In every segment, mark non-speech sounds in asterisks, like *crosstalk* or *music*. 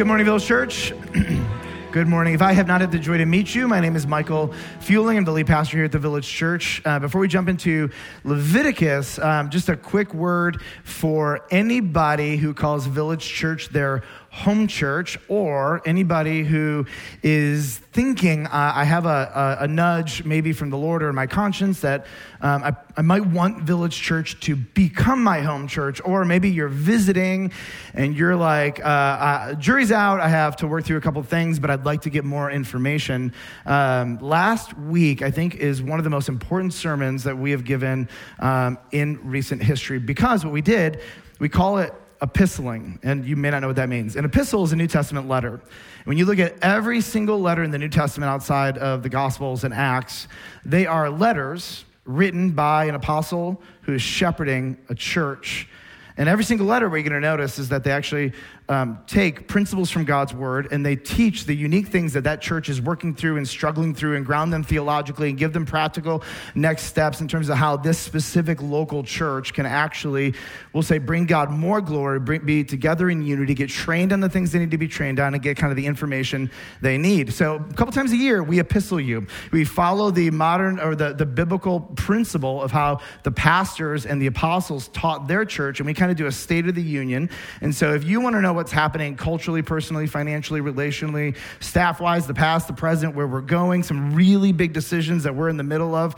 Good morning, Village Church. *clears throat* Good morning. If I have not had the joy to meet you, my name is Michael Fuelling. I'm the lead pastor here at the Village Church. Uh, before we jump into Leviticus, um, just a quick word for anybody who calls Village Church their home church or anybody who is thinking, uh, I have a, a, a, nudge maybe from the Lord or my conscience that um, I, I might want Village Church to become my home church, or maybe you're visiting and you're like, uh, uh, jury's out, I have to work through a couple things, but I'd like to get more information. Um, last week, I think, is one of the most important sermons that we have given um, in recent history. Because what we did, we call it epistling, and you may not know what that means. An epistle is a New Testament letter. When you look at every single letter in the New Testament outside of the Gospels and Acts, they are letters written by an apostle who is shepherding a church. And every single letter, you're going to notice is that they actually um, take principles from God's word and they teach the unique things that that church is working through and struggling through and ground them theologically and give them practical next steps in terms of how this specific local church can actually, we'll say, bring God more glory, bring, be together in unity, get trained on the things they need to be trained on, and get kind of the information they need. So a couple times a year, we epistle you. We follow the modern or the, the biblical principle of how the pastors and the apostles taught their church, and we kind of do a state of the union. And so if you want to know what's happening culturally, personally, financially, relationally, staff wise, the past, the present, where we're going, some really big decisions that we're in the middle of.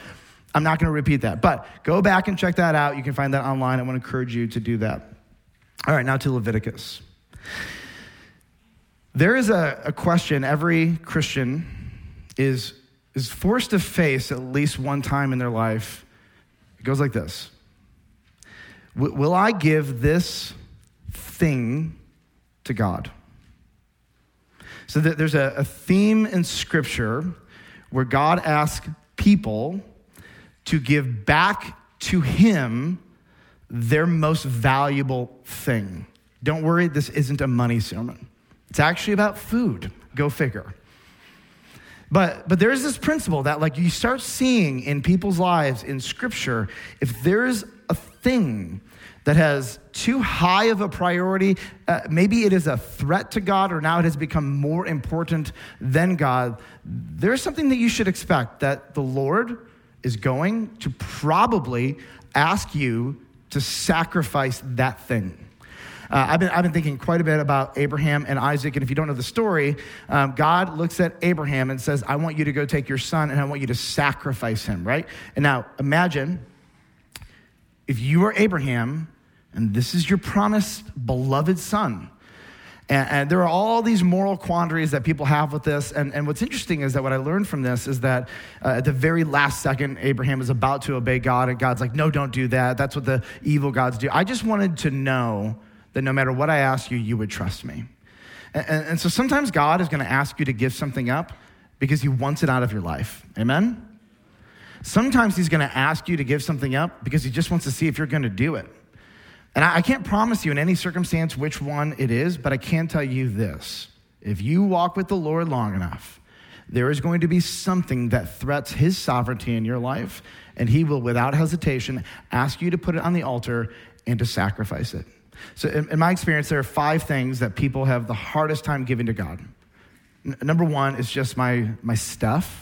I'm not going to repeat that, but go back and check that out. You can find that online. I want to encourage you to do that. All right, now to Leviticus. There is a, a question every Christian is, is forced to face at least one time in their life. It goes like this Will I give this thing to God. So there's a, a theme in Scripture where God asks people to give back to Him their most valuable thing. Don't worry, this isn't a money sermon. It's actually about food. Go figure. But, but there's this principle that, like, you start seeing in people's lives in Scripture, if there's a thing that has too high of a priority. Uh, maybe it is a threat to God, or now it has become more important than God. There's something that you should expect that the Lord is going to probably ask you to sacrifice that thing. Uh, I've, been, I've been thinking quite a bit about Abraham and Isaac. And if you don't know the story, um, God looks at Abraham and says, I want you to go take your son and I want you to sacrifice him, right? And now imagine if you are Abraham and this is your promised beloved son. And, and, there are all these moral quandaries that people have with this. And, and what's interesting is that what I learned from this is that uh, at the very last second, Abraham is about to obey God, and God's like, no, don't do that. That's what the evil gods do. I just wanted to know that no matter what I ask you, you would trust me. And, and, and so sometimes God is going to ask you to give something up because he wants it out of your life. Amen? Sometimes he's going to ask you to give something up because he just wants to see if you're going to do it. And I, can't promise you in any circumstance which one it is, but I can tell you this. If you walk with the Lord long enough, there is going to be something that threats his sovereignty in your life, and he will, without hesitation, ask you to put it on the altar and to sacrifice it. So, in, in my experience, there are five things that people have the hardest time giving to God. N- number one is just my, my stuff.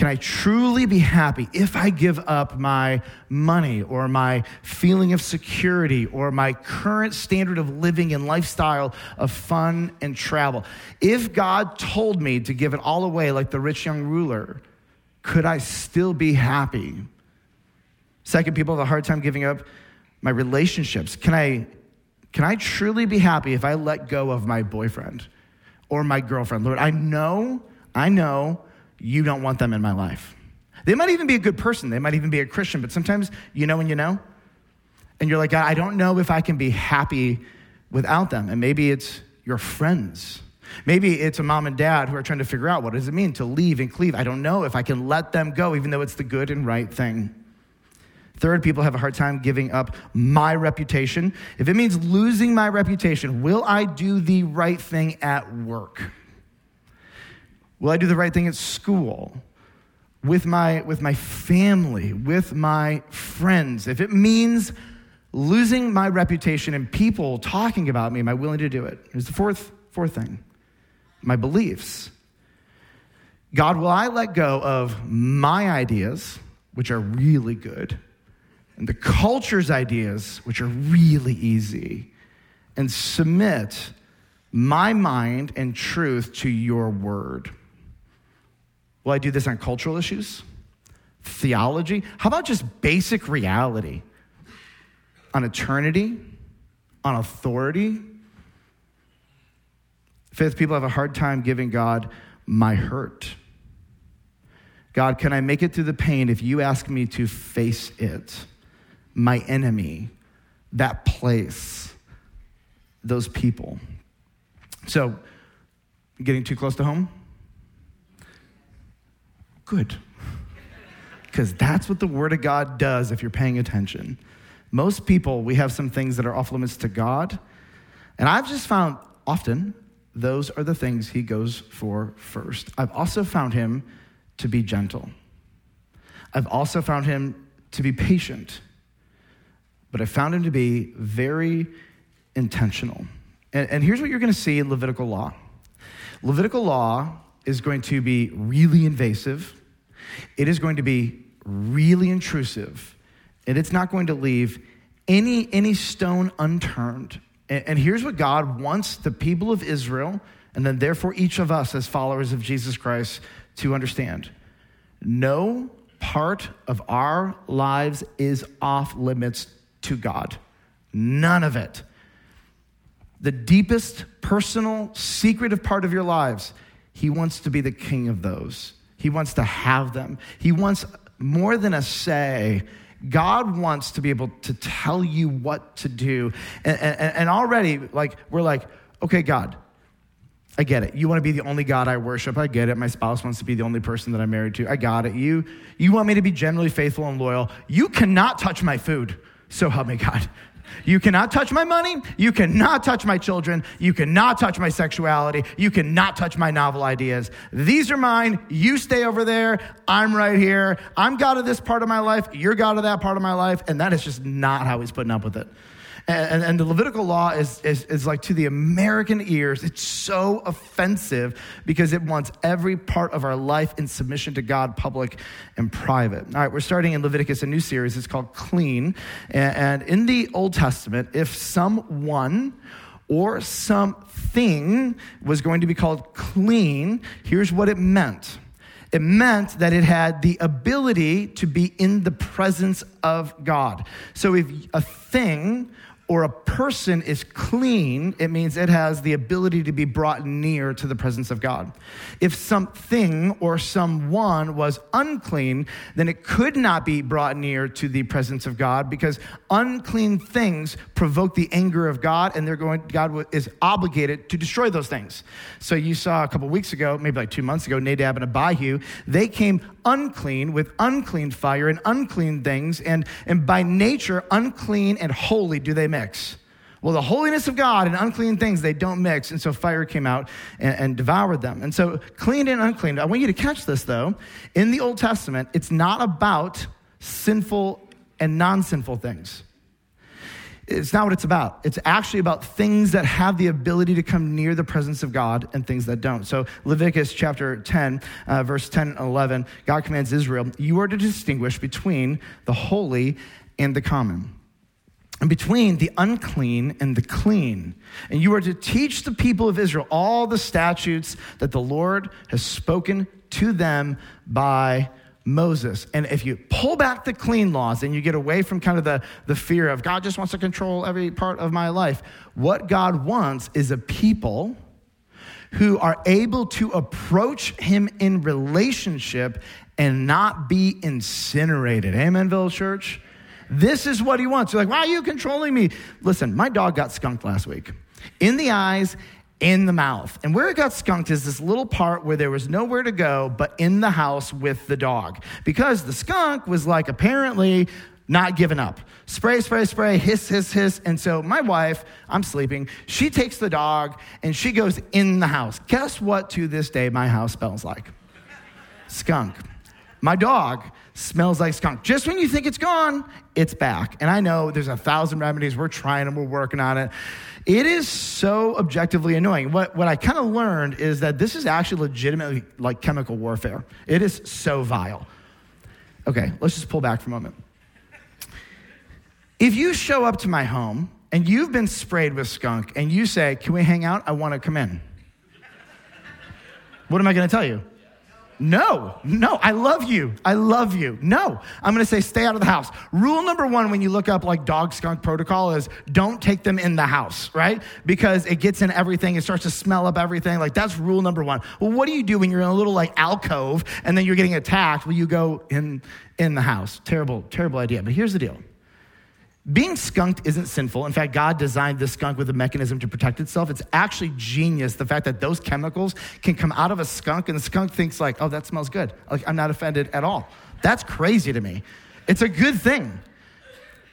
Can I truly be happy if I give up my money or my feeling of security or my current standard of living and lifestyle of fun and travel? If God told me to give it all away like the rich young ruler, could I still be happy? Second, people have a hard time giving up my relationships. Can I, can I truly be happy if I let go of my boyfriend or my girlfriend? Lord, I know, I know you don't want them in my life. They might even be a good person, they might even be a Christian, but sometimes you know when you know. And you're like, I don't know if I can be happy without them. And maybe it's your friends. Maybe it's a mom and dad who are trying to figure out what does it mean to leave and cleave. I don't know if I can let them go, even though it's the good and right thing. Third, people have a hard time giving up my reputation. If it means losing my reputation, will I do the right thing at work? Will I do the right thing at school? With my, with my family, with my friends. If it means losing my reputation and people talking about me, am I willing to do it? Here's the fourth, fourth thing my beliefs. God, will I let go of my ideas, which are really good, and the culture's ideas, which are really easy, and submit my mind and truth to your word? Will I do this on cultural issues? Theology? How about just basic reality? On eternity? On authority? Fifth, people have a hard time giving God my hurt. God, can I make it through the pain if you ask me to face it? My enemy, that place, those people. So, getting too close to home? Good. Because that's what the Word of God does if you're paying attention. Most people, we have some things that are off limits to God. And I've just found often those are the things He goes for first. I've also found Him to be gentle. I've also found Him to be patient. But I found Him to be very intentional. And, and here's what you're going to see in Levitical law Levitical law is going to be really invasive, it is going to be really intrusive, and it's not going to leave any, any stone unturned. And, and here's what God wants the people of Israel, and then therefore each of us as followers of Jesus Christ, to understand. No part of our lives is off limits to God. None of it the deepest, personal, secretive part of your lives, He wants to be the king of those. He wants to have them. He wants more than a say. God wants to be able to tell you what to do. And, and, and already, like, we're like, okay, God, I get it. You want to be the only God I worship. I get it. My spouse wants to be the only person that I'm married to. I got it. You, you want me to be generally faithful and loyal. You cannot touch my food. So help me God. You cannot touch my money. You cannot touch my children. You cannot touch my sexuality. You cannot touch my novel ideas. These are mine. You stay over there. I'm right here. I'm God of this part of my life. You're God of that part of my life. And that is just not how he's putting up with it. And, and, the Levitical law is, is, is like to the American ears, it's so offensive because it wants every part of our life in submission to God, public and private. All right, we're starting in Leviticus, a new series. It's called Clean. And, and in the Old Testament, if someone or something was going to be called clean, here's what it meant. It meant that it had the ability to be in the presence of God. So if a thing or a person is clean, it means it has the ability to be brought near to the presence of God. If something or someone was unclean, then it could not be brought near to the presence of God because unclean things provoke the anger of God and they're going God is obligated to destroy those things. So you saw a couple weeks ago, maybe like 2 months ago, Nadab and Abihu, they came unclean with unclean fire and unclean things and and by nature unclean and holy do they mix. Well, the holiness of God and unclean things, they don't mix. And so fire came out and, and, devoured them. And so clean and unclean. I want you to catch this, though. In the Old Testament, it's not about sinful and non sinful things. It's not what it's about. It's actually about things that have the ability to come near the presence of God and things that don't. So, Leviticus chapter 10, uh, verse 10 and 11, God commands Israel, You are to distinguish between the holy and the common and between the unclean and the clean. And you are to teach the people of Israel all the statutes that the Lord has spoken to them by Moses. And if you pull back the clean laws and you get away from kind of the, the fear of God just wants to control every part of my life, what God wants is a people who are able to approach him in relationship and not be incinerated. Amen, Village Church? This is what he wants. You're like, why are you controlling me? Listen, my dog got skunked last week. In the eyes, in the mouth. And where it got skunked is this little part where there was nowhere to go but in the house with the dog. Because the skunk was like apparently not giving up. Spray, spray, spray, hiss, hiss, hiss. And so my wife, I'm sleeping, she takes the dog and she goes in the house. Guess what to this day my house smells like? Skunk. My dog smells like skunk. Just when you think it's gone, it's back. And I know there's a thousand remedies. We're trying and we're working on it. It is so objectively annoying. What, what I kind of learned is that this is actually legitimately like chemical warfare. It is so vile. Okay, let's just pull back for a moment. If you show up to my home and you've been sprayed with skunk and you say, Can we hang out? I want to come in. What am I going to tell you? No, no, I love you. I love you. No, I'm going to say stay out of the house. Rule number one when you look up like dog skunk protocol is don't take them in the house, right? Because it gets in everything. It starts to smell up everything. Like that's rule number one. Well, what do you do when you're in a little like alcove and then you're getting attacked? Well, you go in, in the house. Terrible, terrible idea. But here's the deal. Being skunked isn't sinful. In fact, God designed the skunk with a mechanism to protect itself. It's actually genius the fact that those chemicals can come out of a skunk and the skunk thinks like, "Oh, that smells good." Like I'm not offended at all. That's crazy to me. It's a good thing.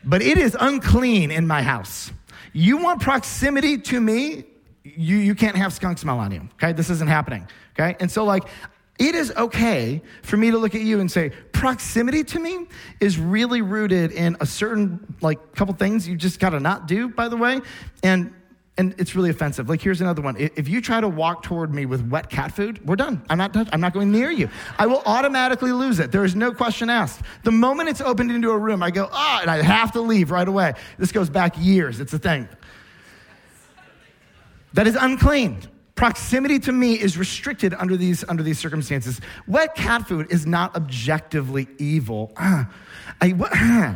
But it is unclean in my house. You want proximity to me, you, you can't have skunk smell on you. Okay? This isn't happening. Okay? And so like it is okay for me to look at you and say, proximity to me is really rooted in a certain, like, couple things you just gotta not do, by the way. And and it's really offensive. Like, here's another one. If you try to walk toward me with wet cat food, we're done. I'm not, I'm not going near you. I will automatically lose it. There is no question asked. The moment it's opened into a room, I go, ah, oh, and I have to leave right away. This goes back years. It's a thing. That is unclean. Proximity to me is restricted under these, under these circumstances. Wet cat food is not objectively evil. Uh, I, uh.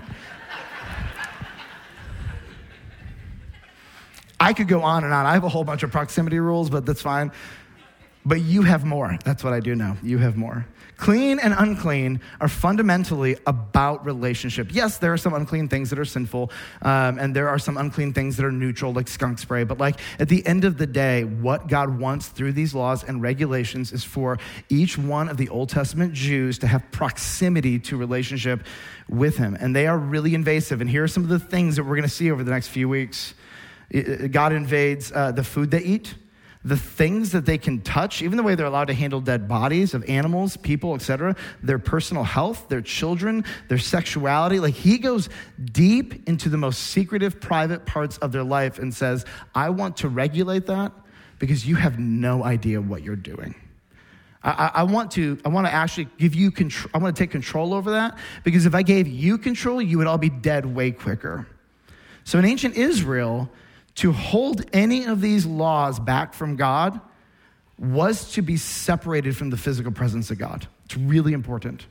I could go on and on. I have a whole bunch of proximity rules, but that's fine. But you have more. That's what I do know. You have more. Clean and unclean are fundamentally about relationship. Yes, there are some unclean things that are sinful, um, and there are some unclean things that are neutral, like skunk spray. But, like, at the end of the day, what God wants through these laws and regulations is for each one of the Old Testament Jews to have proximity to relationship with Him. And they are really invasive. And here are some of the things that we're going to see over the next few weeks. God invades uh, the food they eat the things that they can touch, even the way they're allowed to handle dead bodies of animals, people, etc., their personal health, their children, their sexuality. Like he goes deep into the most secretive, private parts of their life and says, I want to regulate that because you have no idea what you're doing. I, I, want to, I want to actually give you control. I want to take control over that because if I gave you control, you would all be dead way quicker. So in ancient Israel, to hold any of these laws back from God was to be separated from the physical presence of God. It's really important.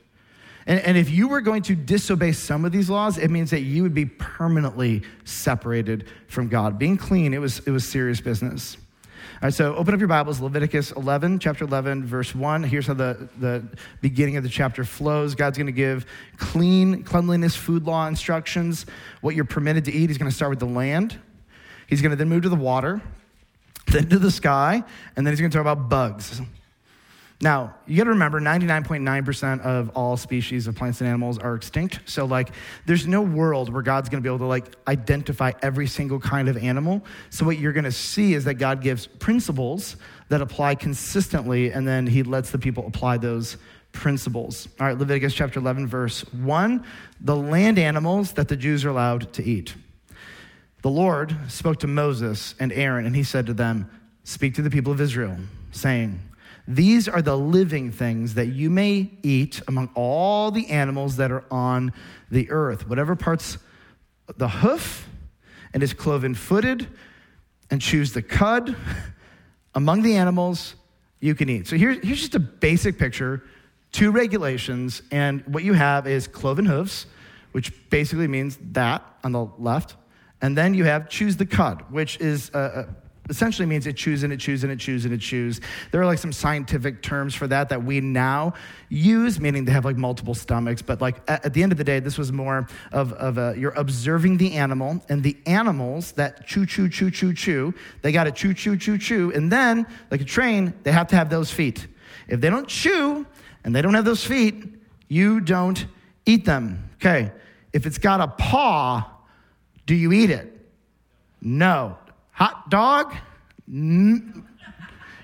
And, and, if you were going to disobey some of these laws, it means that you would be permanently separated from God. Being clean, it was, it was serious business. All right, so open up your Bibles, Leviticus 11, chapter 11, verse 1. Here's how the, the beginning of the chapter flows. God's going to give clean, cleanliness, food law instructions, what you're permitted to eat. He's going to start with the land. He's going to then move to the water, then to the sky, and then he's going to talk about bugs. Now, you got to remember 99.9% of all species of plants and animals are extinct. So like there's no world where God's going to be able to like identify every single kind of animal. So what you're going to see is that God gives principles that apply consistently and then he lets the people apply those principles. All right, Leviticus chapter 11 verse 1, the land animals that the Jews are allowed to eat. The Lord spoke to Moses and Aaron, and he said to them, Speak to the people of Israel, saying, These are the living things that you may eat among all the animals that are on the earth. Whatever parts the hoof and is cloven footed, and chews the cud among the animals you can eat. So here, here's just a basic picture two regulations, and what you have is cloven hooves, which basically means that on the left and then you have chews the cud, which is uh, uh, essentially means it chews and it chews and it chews and it chews. There are like some scientific terms for that that we now use, meaning they have like multiple stomachs. But like at, at the end of the day, this was more of, of a, you're observing the animal and the animals that chew, chew, chew, chew, chew, they got to chew, chew, chew, chew. And then, like a train, they have to have those feet. If they don't chew and they don't have those feet, you don't eat them. Okay. If it's got a paw, do you eat it? No. Hot dog? N-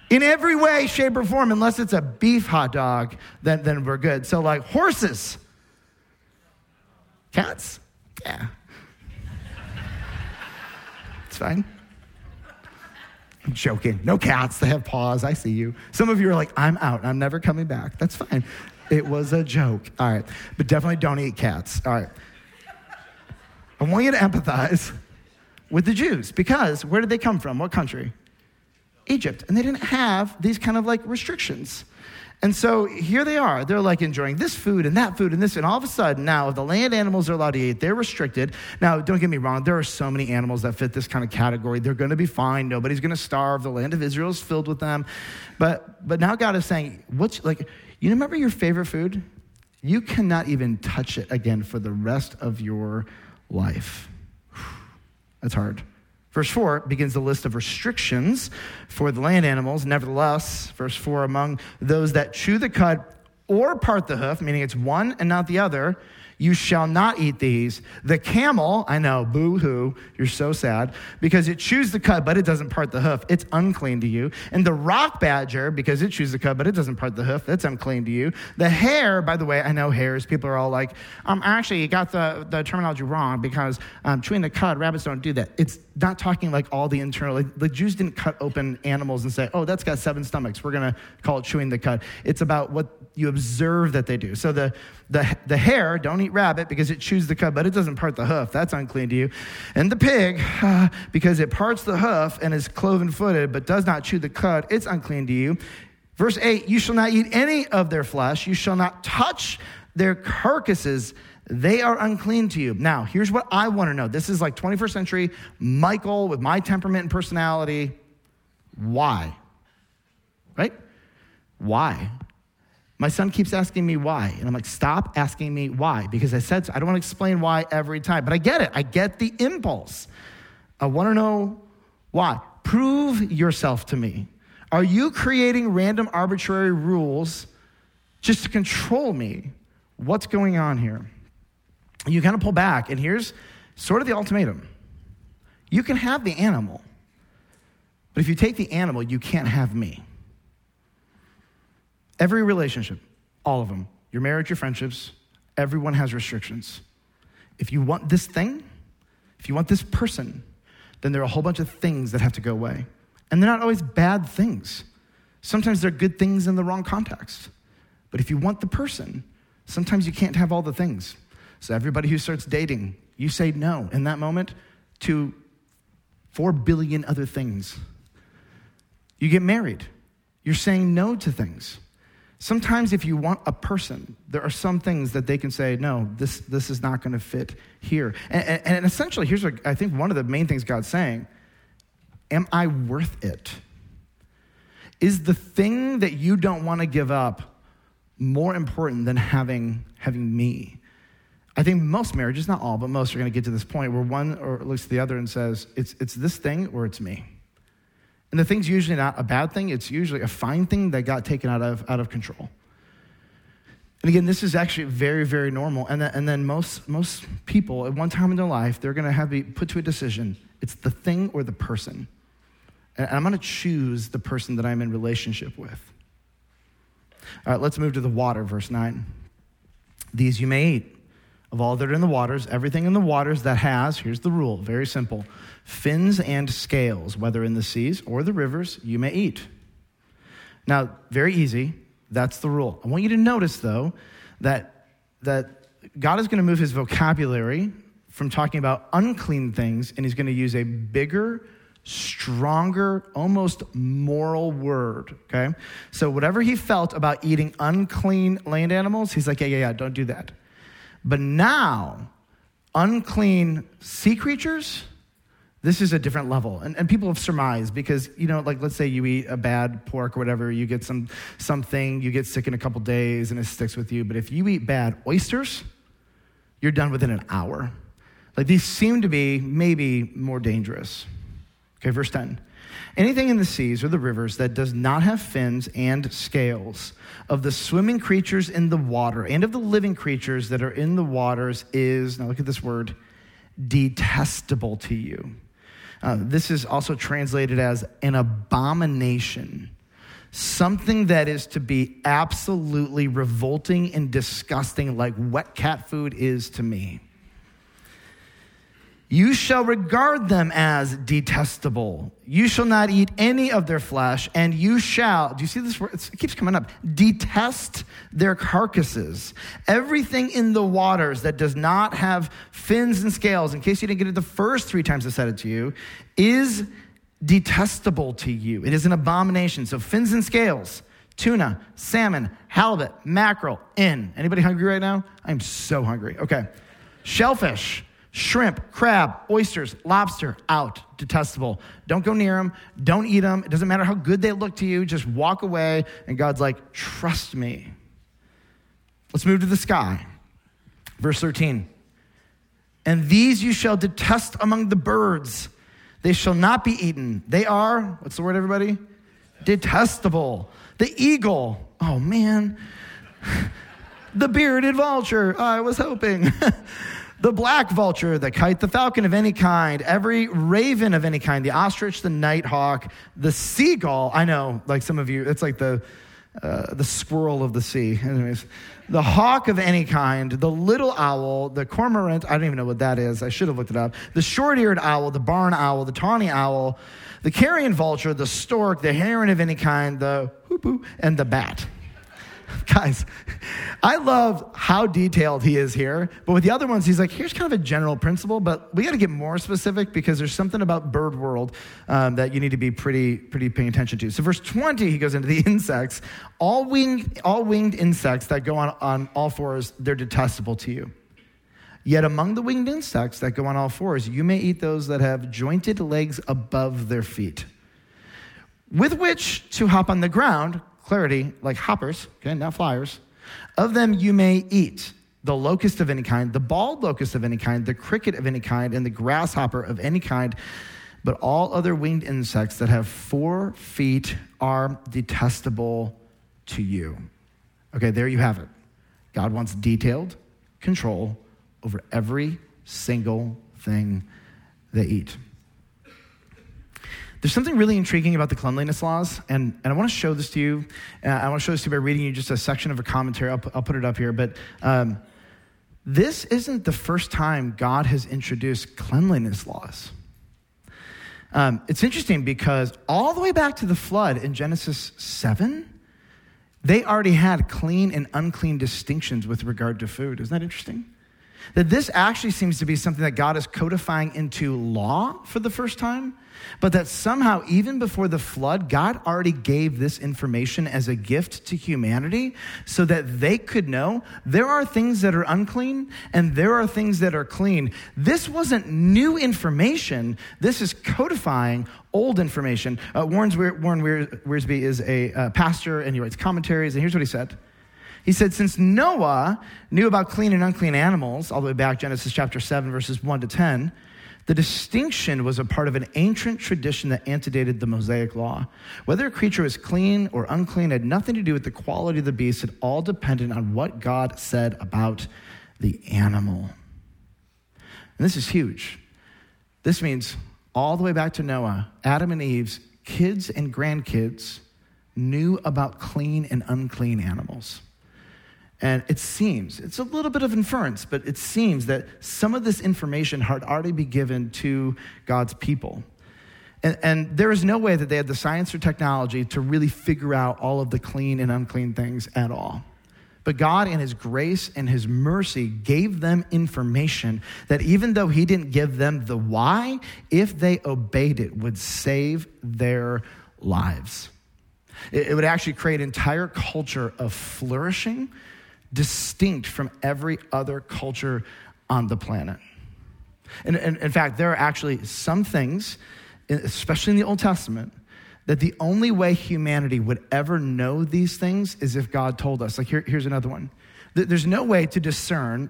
in every way, shape, or form, unless it's a beef hot dog, then, then we're good. So, like horses, cats, yeah. It's fine. I'm joking. No cats, they have paws. I see you. Some of you are like, I'm out. I'm never coming back. That's fine. It was a joke. All right. But definitely don't eat cats. All right. I want you to empathize with the Jews because where did they come from? What country? Egypt. And they didn't have these kind of like restrictions. And so here they are. They're like enjoying this food and that food and this. And all of a sudden, now the land animals are allowed to eat. They're restricted. Now, don't get me wrong. There are so many animals that fit this kind of category. They're going to be fine. Nobody's going to starve. The land of Israel is filled with them. But, but now God is saying, what's like, you remember your favorite food? You cannot even touch it again for the rest of your life. That's hard. Verse 4 begins the list of restrictions for the land animals. Nevertheless, verse 4 among those that chew the cud or part the hoof, meaning it's one and not the other, you shall not eat these. The camel, I know, boo hoo, you're so sad, because it chews the cud, but it doesn't part the hoof. It's unclean to you. And the rock badger, because it chews the cud, but it doesn't part the hoof. That's unclean to you. The hare, by the way, I know hares, people are all like, um, actually, you got the, the terminology wrong because um, chewing the cud, rabbits don't do that. It's not talking like all the internal, like the Jews didn't cut open animals and say, oh, that's got seven stomachs. We're going to call it chewing the cud. It's about what you observe that they do. So the, the, the hare, don't eat rabbit because it chews the cud, but it doesn't part the hoof. That's unclean to you. And the pig, *sighs* because it parts the hoof and is cloven footed, but does not chew the cud, it's unclean to you. Verse 8, you shall not eat any of their flesh. You shall not touch their carcasses. They are unclean to you. Now, here's what I want to know. This is like 21st century Michael with my temperament and personality. Why? Right? Why? My son keeps asking me why. And I'm like, stop asking me why. Because I said so. I don't want to explain why every time. But I get it. I get the impulse. I want to know why. Prove yourself to me. Are you creating random arbitrary rules just to control me? What's going on here? You kind of pull back, and here's sort of the ultimatum you can have the animal, but if you take the animal, you can't have me. Every relationship, all of them, your marriage, your friendships, everyone has restrictions. If you want this thing, if you want this person, then there are a whole bunch of things that have to go away. And they're not always bad things. Sometimes they're good things in the wrong context. But if you want the person, sometimes you can't have all the things. So everybody who starts dating, you say no in that moment to four billion other things. You get married, you're saying no to things. Sometimes, if you want a person, there are some things that they can say, no, this, this is not going to fit here. And, and, essentially, here's what I think one of the main things God's saying Am I worth it? Is the thing that you don't want to give up more important than having, having me? I think most marriages, not all, but most are going to get to this point where one or looks at the other and says, it's, it's this thing or it's me. And the thing's usually not a bad thing, it's usually a fine thing that got taken out of, out of control. And again, this is actually very, very normal. And then, and then most, most people, at one time in their life, they're going to have to be put to a decision. It's the thing or the person. And I'm going to choose the person that I'm in relationship with. All right, let's move to the water, verse 9. These you may eat of all that are in the waters, everything in the waters that has, here's the rule, very simple fins and scales, whether in the seas or the rivers, you may eat. Now, very easy. That's the rule. I want you to notice, though, that, that God is going to move his vocabulary from talking about unclean things, and he's going to use a bigger, stronger, almost moral word, okay? So, whatever he felt about eating unclean land animals, he's like, yeah, yeah, yeah, don't do that. But now, unclean sea creatures, this is a different level. And, and people have surmised because, you know, like let's say you eat a bad pork or whatever, you get some something, you get sick in a couple days and it sticks with you. But if you eat bad oysters, you're done within an hour. Like these seem to be maybe more dangerous. Okay, verse 10. Anything in the seas or the rivers that does not have fins and scales, of the swimming creatures in the water and of the living creatures that are in the waters, is, now look at this word, detestable to you. Uh, this is also translated as an abomination something that is to be absolutely revolting and disgusting, like wet cat food is to me. You shall regard them as detestable. You shall not eat any of their flesh, and you shall, do you see this word? It keeps coming up. Detest their carcasses. Everything in the waters that does not have fins and scales, in case you didn't get it the first three times I said it to you, is detestable to you. It is an abomination. So fins and scales, tuna, salmon, halibut, mackerel, in. Anybody hungry right now? I'm so hungry. Okay. Shellfish shrimp, crab, oysters, lobster, out. Detestable. Don't go near them. Don't eat them. It doesn't matter how good they look to you. Just walk away. And God's like, trust me. Let's move to the sky. Verse 13. And these you shall detest among the birds. They shall not be eaten. They are, what's the word, everybody? Detestable. The eagle. Oh, man. *laughs* the bearded vulture. I was hoping. *laughs* the black vulture, the kite, the falcon of any kind, every raven of any kind, the ostrich, the nighthawk, the seagull. I know, like some of you, it's like the, uh, the squirrel of the sea. Anyways, the hawk of any kind, the little owl, the cormorant, I don't even know what that is. I should have looked it up. The short eared owl, the barn owl, the tawny owl, the carrion vulture, the stork, the heron of any kind, the hoopoe, and the bat. *laughs* Guys, I love how detailed he is here, but with the other ones, he's like, here's kind of a general principle, but we got to get more specific because there's something about bird world um, that you need to be pretty, pretty paying attention to. So, verse 20, he goes into the *laughs* insects. All winged, all winged insects that go on, on all fours, they're detestable to you. Yet among the winged insects that go on all fours, you may eat those that have jointed legs above their feet, with which to hop on the ground clarity, like hoppers, okay, not flyers. Of them you may eat the locust of any kind, the bald locust of any kind, the cricket of any kind, and the grasshopper of any kind. But all other winged insects that have four feet are detestable to you. Okay, there you have it. God wants detailed control over every single thing they eat. There's something really intriguing about the cleanliness laws, and, and I want to show this to you. Uh, I want to show this to you by reading you just a section of a commentary. I'll, I'll put it up here. But um, this isn't the first time God has introduced cleanliness laws. Um, it's interesting because all the way back to the flood in Genesis 7, they already had clean and unclean distinctions with regard to food. Isn't that interesting? That this actually seems to be something that God is codifying into law for the first time but that somehow, even before the flood, God already gave this information as a gift to humanity so that they could know there are things that are unclean and there are things that are clean. This wasn't new information, this is codifying old information. Uh, Warren Wiersbe is a uh, pastor and he writes commentaries, and here's what he said. He said, since Noah knew about clean and unclean animals, all the way back, Genesis chapter 7, verses 1 to 10, the distinction was a part of an ancient tradition that antedated the Mosaic law. Whether a creature was clean or unclean had nothing to do with the quality of the beast, it all depended on what God said about the animal. And this is huge. This means all the way back to Noah, Adam and Eve's kids and grandkids knew about clean and unclean animals. And it seems, it's a little bit of inference, but it seems that some of this information had already been given to God's people. And, and, there is no way that they had the science or technology to really figure out all of the clean and unclean things at all. But God, in His grace and His mercy, gave them information that even though He didn't give them the why, if they obeyed it, would save their lives. It, it would actually create an entire culture of flourishing distinct from every other culture on the planet. And, and, in fact, there are actually some things, especially in the Old Testament, that the only way humanity would ever know these things is if God told us. Like, here, here's another one there's no way to discern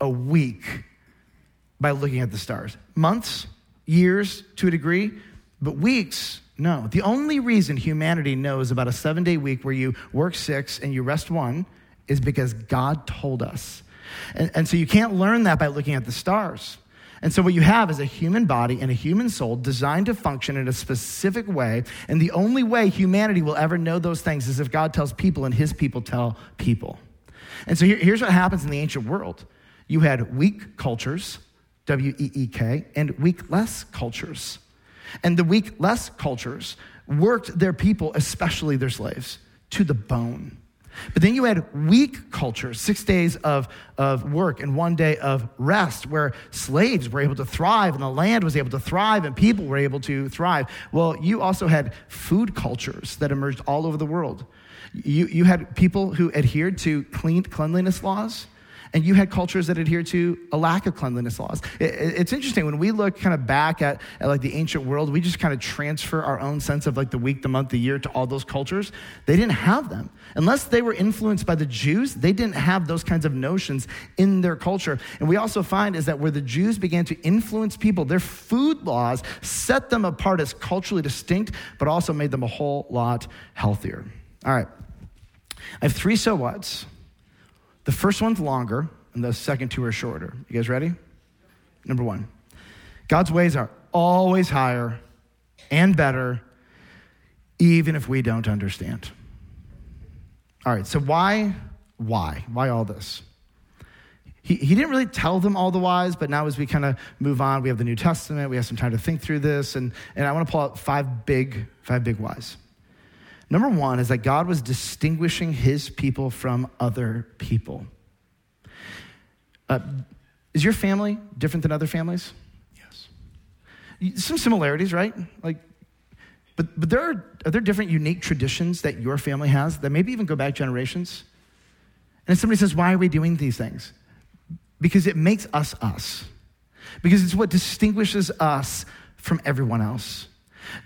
a week by looking at the stars. Months, years to a degree, but weeks, no. The only reason humanity knows about a seven day week where you work six and you rest one is because God told us. And, and, so you can't learn that by looking at the stars. And so, what you have is a human body and a human soul designed to function in a specific way. And the only way humanity will ever know those things is if God tells people and his people tell people. And so, here, here's what happens in the ancient world you had week cultures, W E E K, and week-less cultures. And the week-less cultures worked their people, especially their slaves, to the bone. But then you had week cultures, six days of, of work and one day of rest, where slaves were able to thrive and the land was able to thrive and people were able to thrive. Well, you also had food cultures that emerged all over the world. You, you had people who adhered to clean, cleanliness laws and you had cultures that adhered to a lack of cleanliness laws. It, it's interesting when we look kind of back at, at like the ancient world, we just kind of transfer our own sense of like the week, the month, the year to all those cultures. They didn't have them. Unless they were influenced by the Jews, they didn't have those kinds of notions in their culture. And we also find is that where the Jews began to influence people, their food laws set them apart as culturally distinct, but also made them a whole lot healthier. All right. I have three so whats the first one's longer, and the second two are shorter. You guys ready? Number one God's ways are always higher and better, even if we don't understand. All right, so why? Why? Why all this? He, he didn't really tell them all the whys, but now as we kind of move on, we have the New Testament, we have some time to think through this, and, and I want to pull out five big, five big whys. Number one is that God was distinguishing his people from other people. Uh, is your family different than other families? Yes. Some similarities, right? Like, but, but there are, are there different unique traditions that your family has that maybe even go back generations? And somebody says, Why are we doing these things? Because it makes us us. Because it's what distinguishes us from everyone else.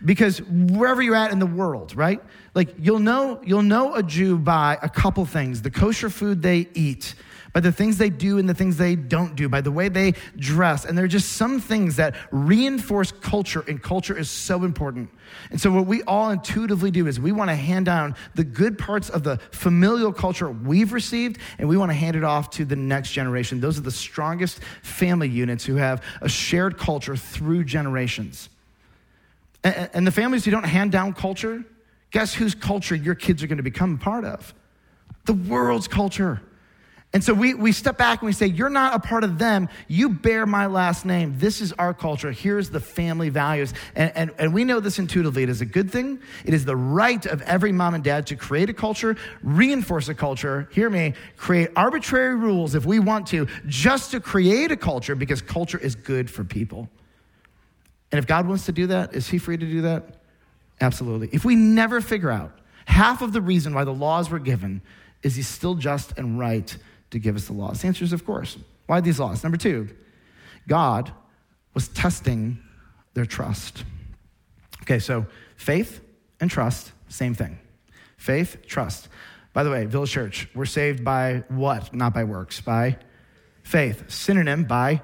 Because wherever you're at in the world, right? Like you'll know, you'll know a Jew by a couple things the kosher food they eat, by the things they do and the things they don't do, by the way they dress. And there are just some things that reinforce culture, and culture is so important. And so, what we all intuitively do is we want to hand down the good parts of the familial culture we've received, and we want to hand it off to the next generation. Those are the strongest family units who have a shared culture through generations. And the families who don't hand down culture, guess whose culture your kids are going to become part of? The world's culture. And so we, we step back and we say, You're not a part of them. You bear my last name. This is our culture. Here's the family values. And, and, and we know this intuitively. It is a good thing. It is the right of every mom and dad to create a culture, reinforce a culture, hear me, create arbitrary rules if we want to, just to create a culture because culture is good for people. And if God wants to do that, is He free to do that? Absolutely. If we never figure out half of the reason why the laws were given, is He still just and right to give us the laws? The answer is, of course. Why these laws? Number two, God was testing their trust. Okay, so faith and trust, same thing. Faith, trust. By the way, Village Church, we're saved by what? Not by works, by faith. Synonym by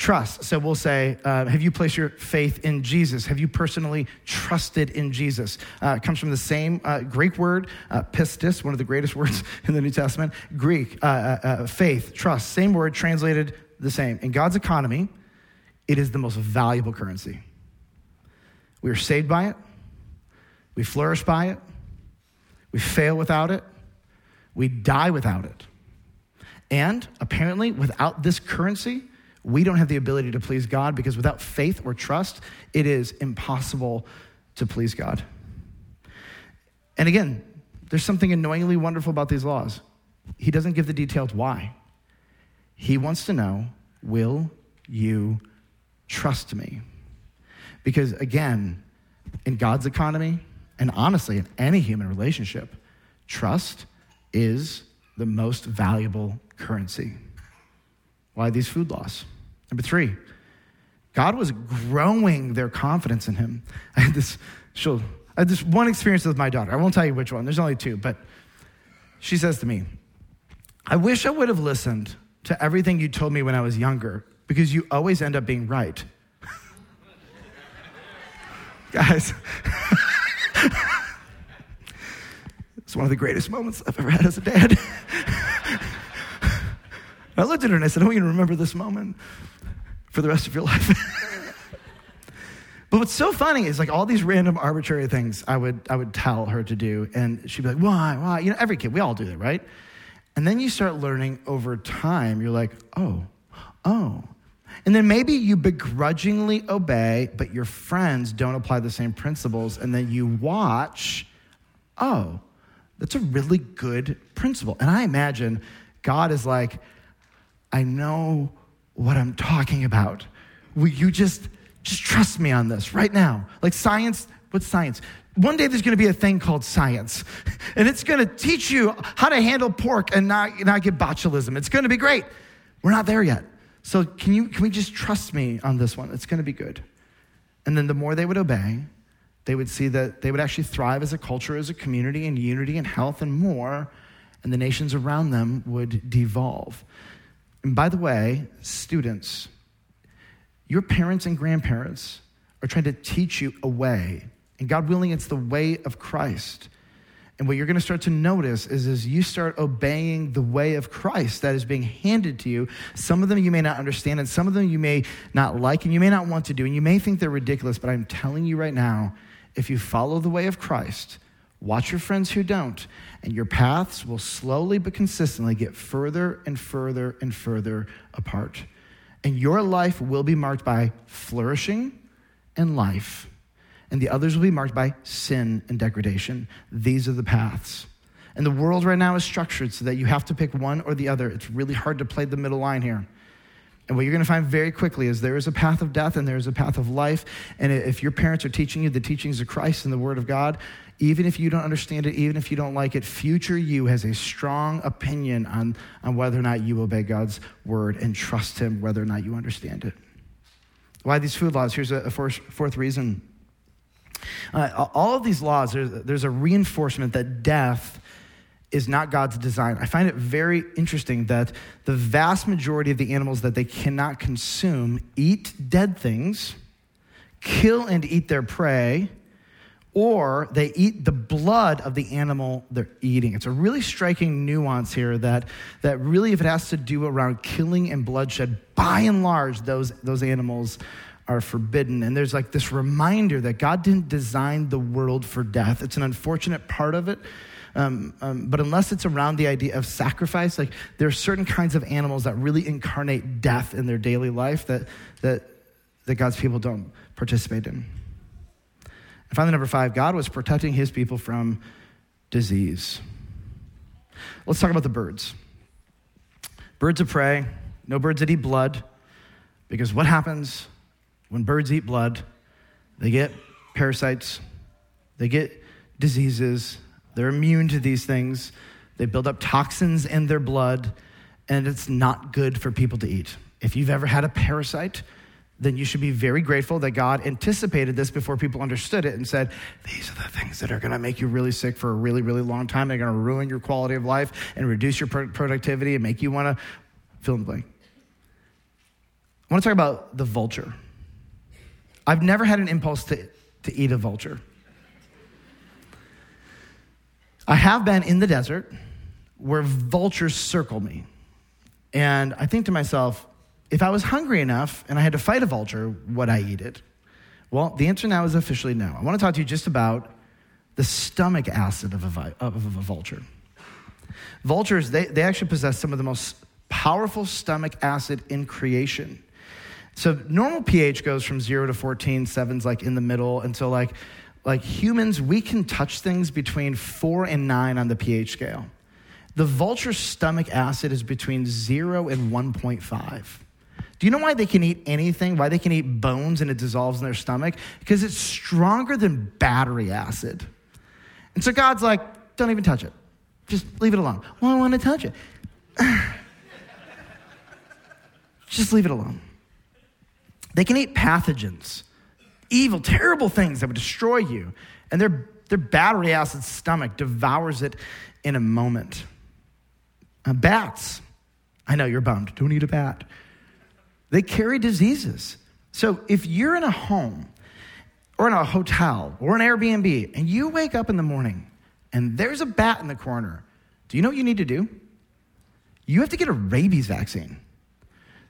trust. So we'll say, uh, Have you placed your faith in Jesus? Have you personally trusted in Jesus? Uh, comes from the same uh, Greek word, uh, pistis, one of the greatest *laughs* words in the New Testament. Greek, uh, uh, faith, trust, same word translated the same. In God's economy, it is the most valuable currency. We are saved by it, we flourish by it, we fail without it, we die without it. And apparently, without this currency, we don't have the ability to please God because without faith or trust, it is impossible to please God. And again, there's something annoyingly wonderful about these laws. He doesn't give the details why. He wants to know will you trust me? Because again, in God's economy, and honestly, in any human relationship, trust is the most valuable currency. Why these food laws? Number three, God was growing their confidence in him. *laughs* I had this, she'll, I had this one experience with my daughter. I won't tell you which one, there's only two, but she says to me, I wish I would have listened to everything you told me when I was younger because you always end up being right. *laughs* Guys, *laughs* it's one of the greatest moments I've ever had as a dad. I looked at her and I said, I don't even remember this moment. For the rest of your *laughs* life. but what's so funny is like all these random arbitrary things I would, I would tell her to do. And she'd be like, why, why? You know, every kid, we all do that, right? And then you start learning over time, you're like, oh, oh. And then maybe you begrudgingly obey, but your friends don't apply the same principles. And then you watch, oh, that's a really good principle. And I imagine God is like, I know what I'm talking about. Will you just just trust me on this right now? Like science, what's science? One day there's going to be a thing called science, *laughs* and it's going to teach you how to handle pork and not, not get botulism. It's going to be great. We're not there yet. So can you can we just trust me on this one? It's going to be good. And then the more they would obey, they would see that they would actually thrive as a culture, as a community, in unity and health and more, and the nations around them would devolve. And by the way, students, your parents and grandparents are trying to teach you a way. And God willing, it's the way of Christ. And what you're going to start to notice is as you start obeying the way of Christ that is being handed to you, some of them you may not understand, and some of them you may not like, and you may not want to do, and you may think they're ridiculous, but I'm telling you right now, if you follow the way of Christ, watch your friends who don't, and your paths will slowly but consistently get further and further and further apart. And your life will be marked by flourishing and life, and the others will be marked by sin and degradation. These are the paths. And the world right now is structured so that you have to pick one or the other. It's really hard to play the middle line here. And what you're going to find very quickly is there is a path of death and there is a path of life. And if your parents are teaching you the teachings of Christ and the Word of God, even if you don't understand it, even if you don't like it, future you has a strong opinion on, on whether or not you obey God's word and trust Him, whether or not you understand it. Why these food laws? Here's a, fourth, fourth reason. Uh, all of these laws, there's, there's a reinforcement that death is not God's design. I find it very interesting that the vast majority of the animals that they cannot consume eat dead things, kill and eat their prey, or they eat the blood of the animal they're eating. It's a really striking nuance here that, that really, if it has to do around killing and bloodshed, by and large, those, those animals are forbidden. And there's like this reminder that God didn't design the world for death. It's an unfortunate part of it. Um, um, but unless it's around the idea of sacrifice, like there are certain kinds of animals that really incarnate death in their daily life that, that, that God's people don't participate in. And finally, number five, God was protecting his people from disease. Let's talk about the birds. Birds of prey, no birds that eat blood, because what happens when birds eat blood? They get parasites, they get diseases, they're immune to these things, they build up toxins in their blood, and it's not good for people to eat. If you've ever had a parasite, then you should be very grateful that God anticipated this before people understood it and said, These are the things that are going to make you really sick for a really, really long time. They're going to ruin your quality of life and reduce your productivity and make you want to fill in the blank. I want to talk about the vulture. I've never had an impulse to, to eat a vulture. I have been in the desert where vultures circle me. And I think to myself, if I was hungry enough and I had to fight a vulture, would I eat it? Well, the answer now is officially no. I want to talk to you just about the stomach acid of a, of a vulture. Vultures, they, they actually possess some of the most powerful stomach acid in creation. So normal pH goes from zero to 14, seven's like in the middle. And so like, like humans, we can touch things between four and nine on the pH scale. The vulture's stomach acid is between zero and 1.5. Do you know why they can eat anything? Why they can eat bones and it dissolves in their stomach? Because it's stronger than battery acid. And so God's like, don't even touch it. Just leave it alone. Well, I want to touch it. *sighs* Just leave it alone. They can eat pathogens, evil, terrible things that would destroy you. And their, their battery acid stomach devours it in a moment. Uh, bats. I know you're bummed. Don't eat a bat. They carry diseases. So if you're in a home or in a hotel or an Airbnb and you wake up in the morning and there's a bat in the corner, do you know what you need to do? You have to get a rabies vaccine.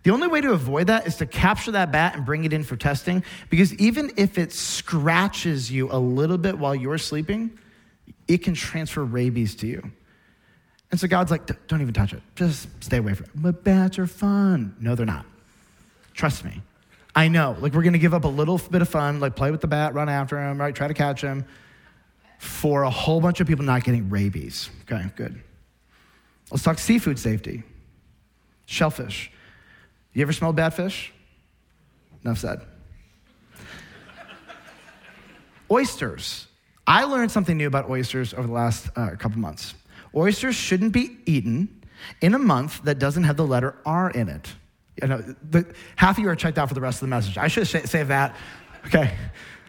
The only way to avoid that is to capture that bat and bring it in for testing because even if it scratches you a little bit while you're sleeping, it can transfer rabies to you. And so God's like, don't even touch it. Just stay away from it. But bats are fun. No, they're not. Trust me. I know. Like, we're going to give up a little bit of fun, like play with the bat, run after him, right? Try to catch him for a whole bunch of people not getting rabies. Okay, good. Let's talk seafood safety. Shellfish. You ever smelled bad fish? Enough said. oysters. I learned something new about oysters over the last uh, couple months. Oysters shouldn't be eaten in a month that doesn't have the letter R in it. You know, the, half of you are checked out for the rest of the message. I should say that. Okay.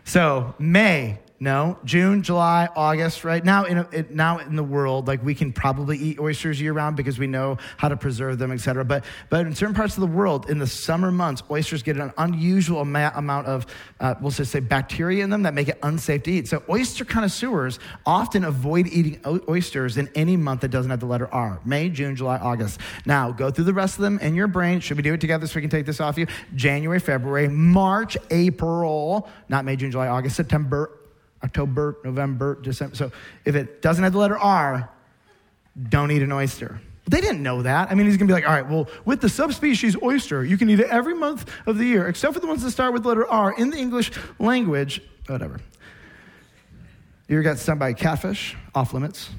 So, May, no, June, July, August, right? Now in, a, it, now in the world, like we can probably eat oysters year round because we know how to preserve them, et cetera. But, but in certain parts of the world, in the summer months, oysters get an unusual ama- amount of, uh, we'll just say bacteria in them that make it unsafe to eat. So oyster connoisseurs often avoid eating o- oysters in any month that doesn't have the letter R. May, June, July, August. Now go through the rest of them in your brain. Should we do it together so we can take this off you? January, February, March, April, not May, June, July, August, September, October, November, December. So if it doesn't have the letter R, don't eat an oyster. They didn't know that. I mean, he's going to be like, all right, well, with the subspecies oyster, you can eat it every month of the year, except for the ones that start with letter R in the English language, whatever. You got stung by catfish? Off limits.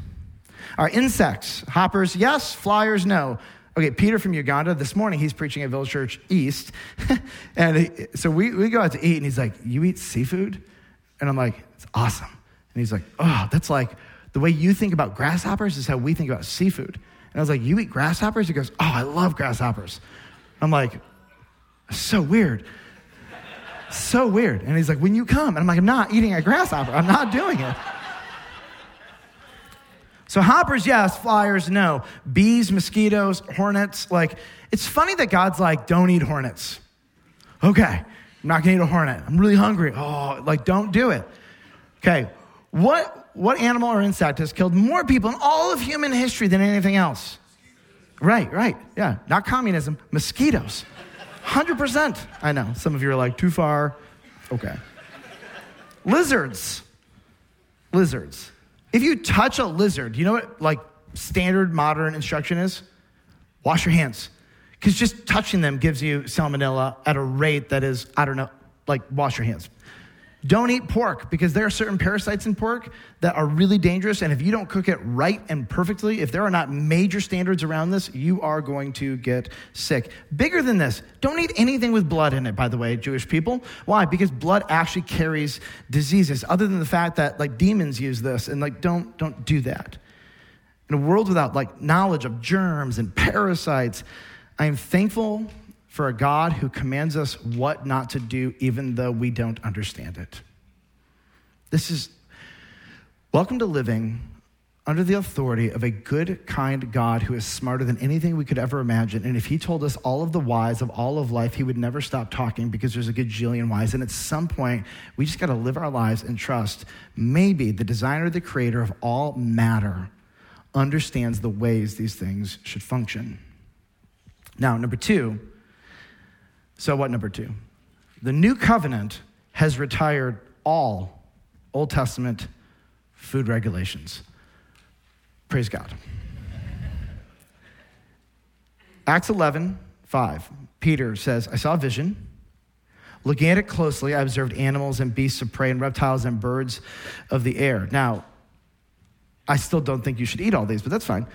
All right, insects, hoppers, yes, flyers, no. Okay, Peter from Uganda, this morning he's preaching at Village Church East. *laughs* and he, so we, we go out to eat, and he's like, You eat seafood? And I'm like, it's awesome. And he's like, oh, that's like the way you think about grasshoppers is how we think about seafood. And I was like, you eat grasshoppers? He goes, oh, I love grasshoppers. I'm like, so weird. So weird. And he's like, when you come, and I'm like, I'm not eating a grasshopper. I'm not doing it. So hoppers, yes. Flyers, no. Bees, mosquitoes, hornets. Like, it's funny that God's like, don't eat hornets. Okay. I'm not gonna eat a hornet. I'm really hungry. Oh, like, don't do it. Okay, what, what animal or insect has killed more people in all of human history than anything else? Right, right. Yeah, not communism, mosquitoes. 100%. I know. Some of you are like, too far. Okay. Lizards. Lizards. If you touch a lizard, you know what like standard modern instruction is? Wash your hands. Because just touching them gives you salmonella at a rate that is, I don't know, like wash your hands. Don't eat pork because there are certain parasites in pork that are really dangerous. And if you don't cook it right and perfectly, if there are not major standards around this, you are going to get sick. Bigger than this, don't eat anything with blood in it, by the way, Jewish people. Why? Because blood actually carries diseases, other than the fact that like demons use this. And like, don't, don't do that. In a world without like knowledge of germs and parasites, I am thankful for a God who commands us what not to do, even though we don't understand it. This is welcome to living under the authority of a good, kind God who is smarter than anything we could ever imagine. And if he told us all of the whys of all of life, he would never stop talking because there's a gajillion whys. And at some point, we just got to live our lives and trust maybe the designer, the creator of all matter understands the ways these things should function. Now, number two, so what, number two? The new covenant has retired all Old Testament food regulations. Praise God. Acts 11, 5. Peter says, I saw a vision. Looking at it closely, I observed animals and beasts of prey and reptiles and birds of the air. Now, I still don't think you should eat all these, but that's fine.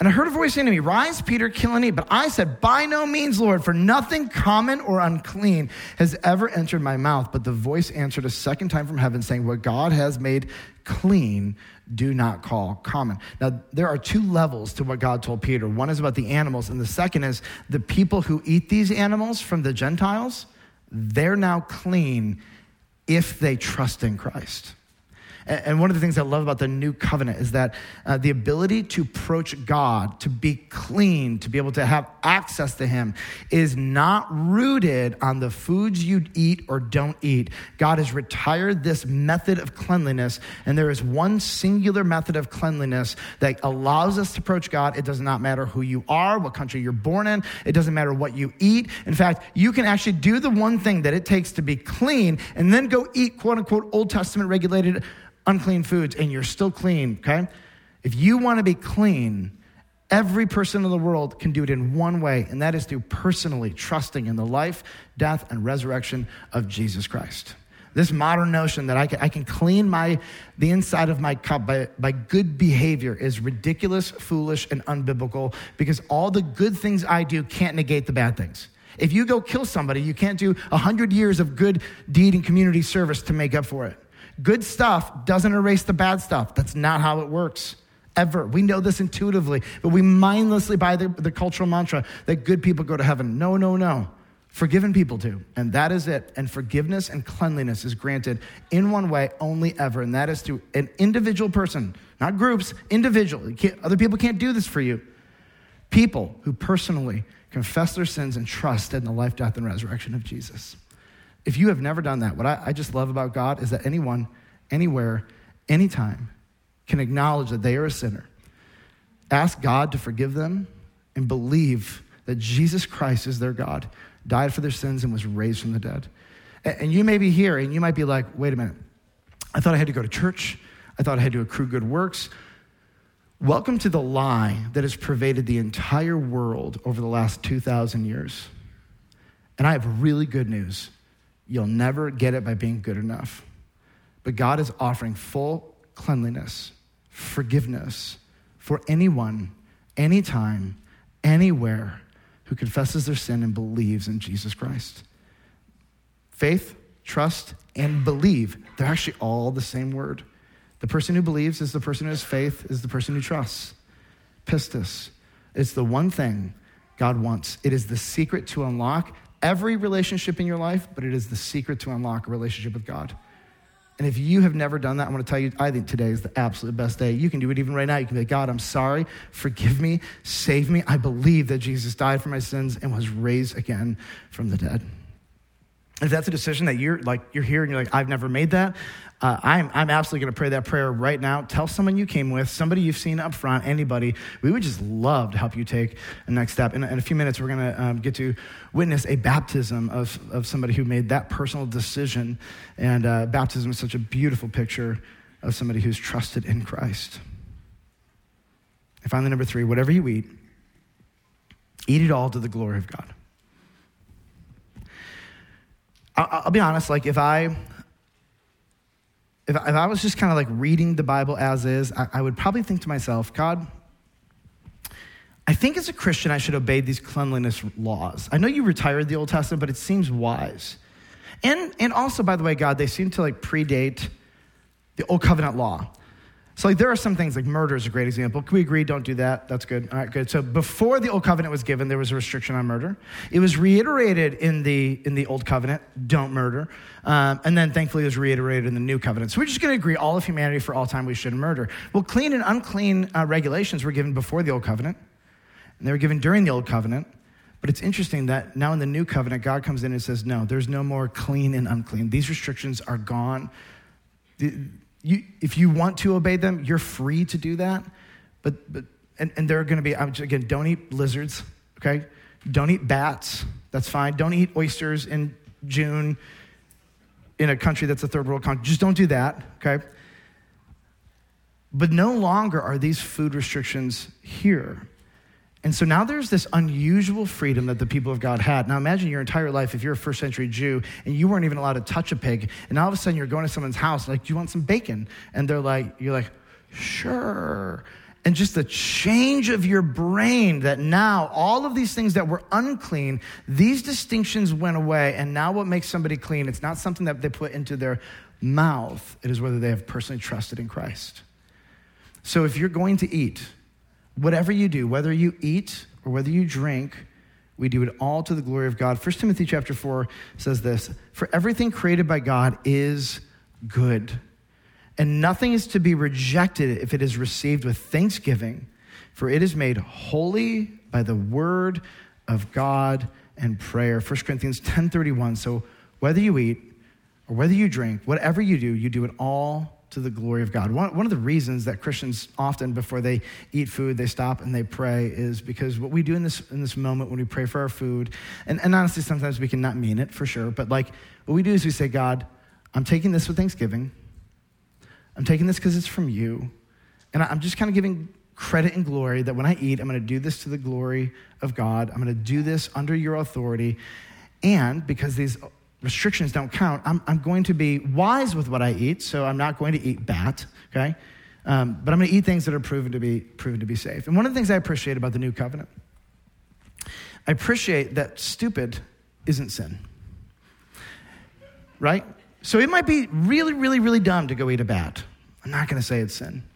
And I heard a voice saying to me, Rise, Peter, kill and eat. But I said, By no means, Lord, for nothing common or unclean has ever entered my mouth. But the voice answered a second time from heaven, saying, What God has made clean, do not call common. Now, there are two levels to what God told Peter. One is about the animals, and the second is the people who eat these animals from the Gentiles, they're now clean if they trust in Christ. And one of the things I love about the new covenant is that uh, the ability to approach God, to be clean, to be able to have access to Him, is not rooted on the foods you eat or don't eat. God has retired this method of cleanliness, and there is one singular method of cleanliness that allows us to approach God. It does not matter who you are, what country you're born in, it doesn't matter what you eat. In fact, you can actually do the one thing that it takes to be clean and then go eat quote unquote Old Testament regulated unclean foods and you're still clean, okay? If you want to be clean, every person in the world can do it in one way, and that is through personally trusting in the life, death, and resurrection of Jesus Christ. This modern notion that I can, I can clean my, the inside of my cup by, by good behavior is ridiculous, foolish, and unbiblical because all the good things I do can't negate the bad things. If you go kill somebody, you can't do 100 years of good deed and community service to make up for it. Good stuff doesn't erase the bad stuff. That's not how it works. Ever. We know this intuitively, but we mindlessly buy the, the cultural mantra that good people go to heaven. No, no, no. Forgiven people do. And that is it. And forgiveness and cleanliness is granted in one way only ever, and that is through an individual person, not groups, individual. Other people can't do this for you. People who personally confess their sins and trust in the life, death, and resurrection of Jesus. If you have never done that, what I, I just love about God is that anyone, anywhere, anytime can acknowledge that they are a sinner, ask God to forgive them, and believe that Jesus Christ is their God, died for their sins, and was raised from the dead. And you may be here and you might be like, wait a minute, I thought I had to go to church. I thought I had to accrue good works. Welcome to the lie that has pervaded the entire world over the last 2,000 years. And I have really good news. You'll never get it by being good enough. But God is offering full cleanliness, forgiveness for anyone, anytime, anywhere who confesses their sin and believes in Jesus Christ. Faith, trust, and believe, they're actually all the same word. The person who believes is the person who has faith, is the person who trusts. Pistis. It's the one thing God wants. It is the secret to unlock every relationship in your life, but it is the secret to unlock a relationship with God. And if you have never done that, I want to tell you, I think today is the absolute best day. You can do it even right now. You can be like, God, I'm sorry. Forgive me. Save me. I believe that Jesus died for my sins and was raised again from the dead. If that's a decision that you're like, you're here and you're like, I've never made that, uh, I'm, I'm absolutely going to pray that prayer right now. Tell someone you came with, somebody you've seen up front, anybody. We would just love to help you take a next step. In, in a few minutes, we're going to um, get to witness a baptism of, of somebody who made that personal decision. And uh, baptism is such a beautiful picture of somebody who's trusted in Christ. And finally, number three, whatever you eat, eat it all to the glory of God. I'll, be honest, like if I if, if I was just kind of like reading the Bible as is, I would probably think to myself, God, I think as a Christian, I should obey these cleanliness laws. I know you retired the Old Testament, but it seems wise. And, and also, by the way, God, they seem to like predate the Old Covenant law. So, like, there are some things like murder is a great example. Can we agree? Don't do that. That's good. All right, good. So, before the old covenant was given, there was a restriction on murder. It was reiterated in the in the old covenant, don't murder. Um, and then, thankfully, it was reiterated in the new covenant. So, we're just going to agree, all of humanity for all time, we shouldn't murder. Well, clean and unclean uh, regulations were given before the old covenant, and they were given during the old covenant. But it's interesting that now in the new covenant, God comes in and says, no, there's no more clean and unclean. These restrictions are gone. The, you, if you want to obey them, you're free to do that. But, but and, and there are going to be, again, don't eat lizards, okay? Don't eat bats. That's fine. Don't eat oysters in June in a country that's a third world country. Just don't do that, okay? But no longer are these food restrictions here. And so now there's this unusual freedom that the people of God had. Now imagine your entire life if you're a first century Jew and you weren't even allowed to touch a pig, and all of a sudden you're going to someone's house, like, do you want some bacon? And they're like, you're like, sure. And just the change of your brain that now all of these things that were unclean, these distinctions went away. And now what makes somebody clean? It's not something that they put into their mouth, it is whether they have personally trusted in Christ. So if you're going to eat, whatever you do, whether you eat or whether you drink, we do it all to the glory of God. 1 Timothy chapter 4 says this For everything created by God is good. And nothing is to be rejected if it is received with thanksgiving, for it is made holy by the word of God and prayer. 1 Corinthians 10:31. So whether you eat or whether you drink, whatever you do, you do it all to the glory of God. One, one of the reasons that Christians often, before they eat food, they stop and they pray is because what we do in this, in this moment when we pray for our food, and, and honestly, sometimes we can not mean it for sure, but like what we do is we say, God, I'm taking this with thanksgiving. I'm taking this because it's from you. And I'm just kind of giving credit and glory that when I eat, I'm going to do this to the glory of God. I'm going to do this under your authority. And because these restrictions don't count, I'm, I'm going to be wise with what I eat, so I'm not going to eat bat, okay? Um, but I'm going to eat things that are proven to be proven to be safe. And one of the things I appreciate about the new covenant, I appreciate that stupid isn't sin, right? So it might be really, really, really dumb to go eat a bat. I'm not going to say it's sin.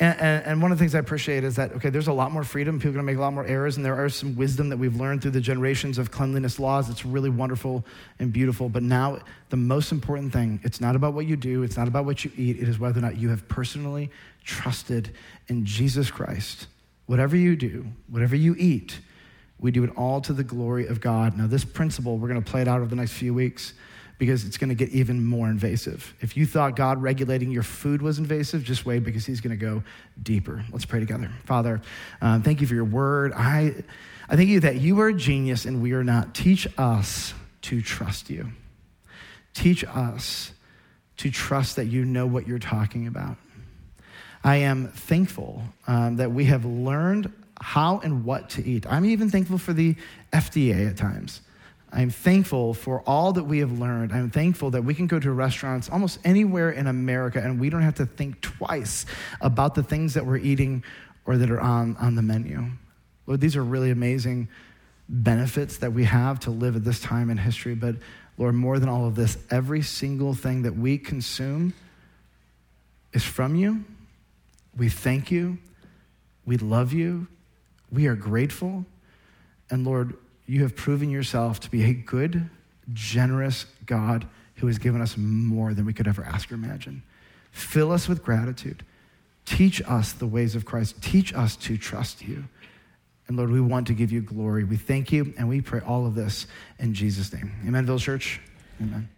And, and, and, one of the things I appreciate is that, okay, there's a lot more freedom. People are going to make a lot more errors, and there are some wisdom that we've learned through the generations of cleanliness laws. It's really wonderful and beautiful. But now, the most important thing, it's not about what you do, it's not about what you eat, it is whether or not you have personally trusted in Jesus Christ. Whatever you do, whatever you eat, we do it all to the glory of God. Now, this principle, we're going to play it out over the next few weeks because it's going to get even more invasive. If you thought God regulating your food was invasive, just wait because He's going to go deeper. Let's pray together. Father, um, thank you for your word. I, I thank you that you are a genius and we are not. Teach us to trust you. Teach us to trust that you know what you're talking about. I am thankful um, that we have learned how and what to eat. I'm even thankful for the FDA at times. I'm thankful for all that we have learned. I'm thankful that we can go to restaurants almost anywhere in America and we don't have to think twice about the things that we're eating or that are on, on the menu. Lord, these are really amazing benefits that we have to live at this time in history. But Lord, more than all of this, every single thing that we consume is from you. We thank you. We love you. We are grateful. And Lord, you have proven yourself to be a good, generous God who has given us more than we could ever ask or imagine. Fill us with gratitude. Teach us the ways of Christ. Teach us to trust you. And Lord, we want to give you glory. We thank you and we pray all of this in Jesus' name. Amen, Village Church. Amen.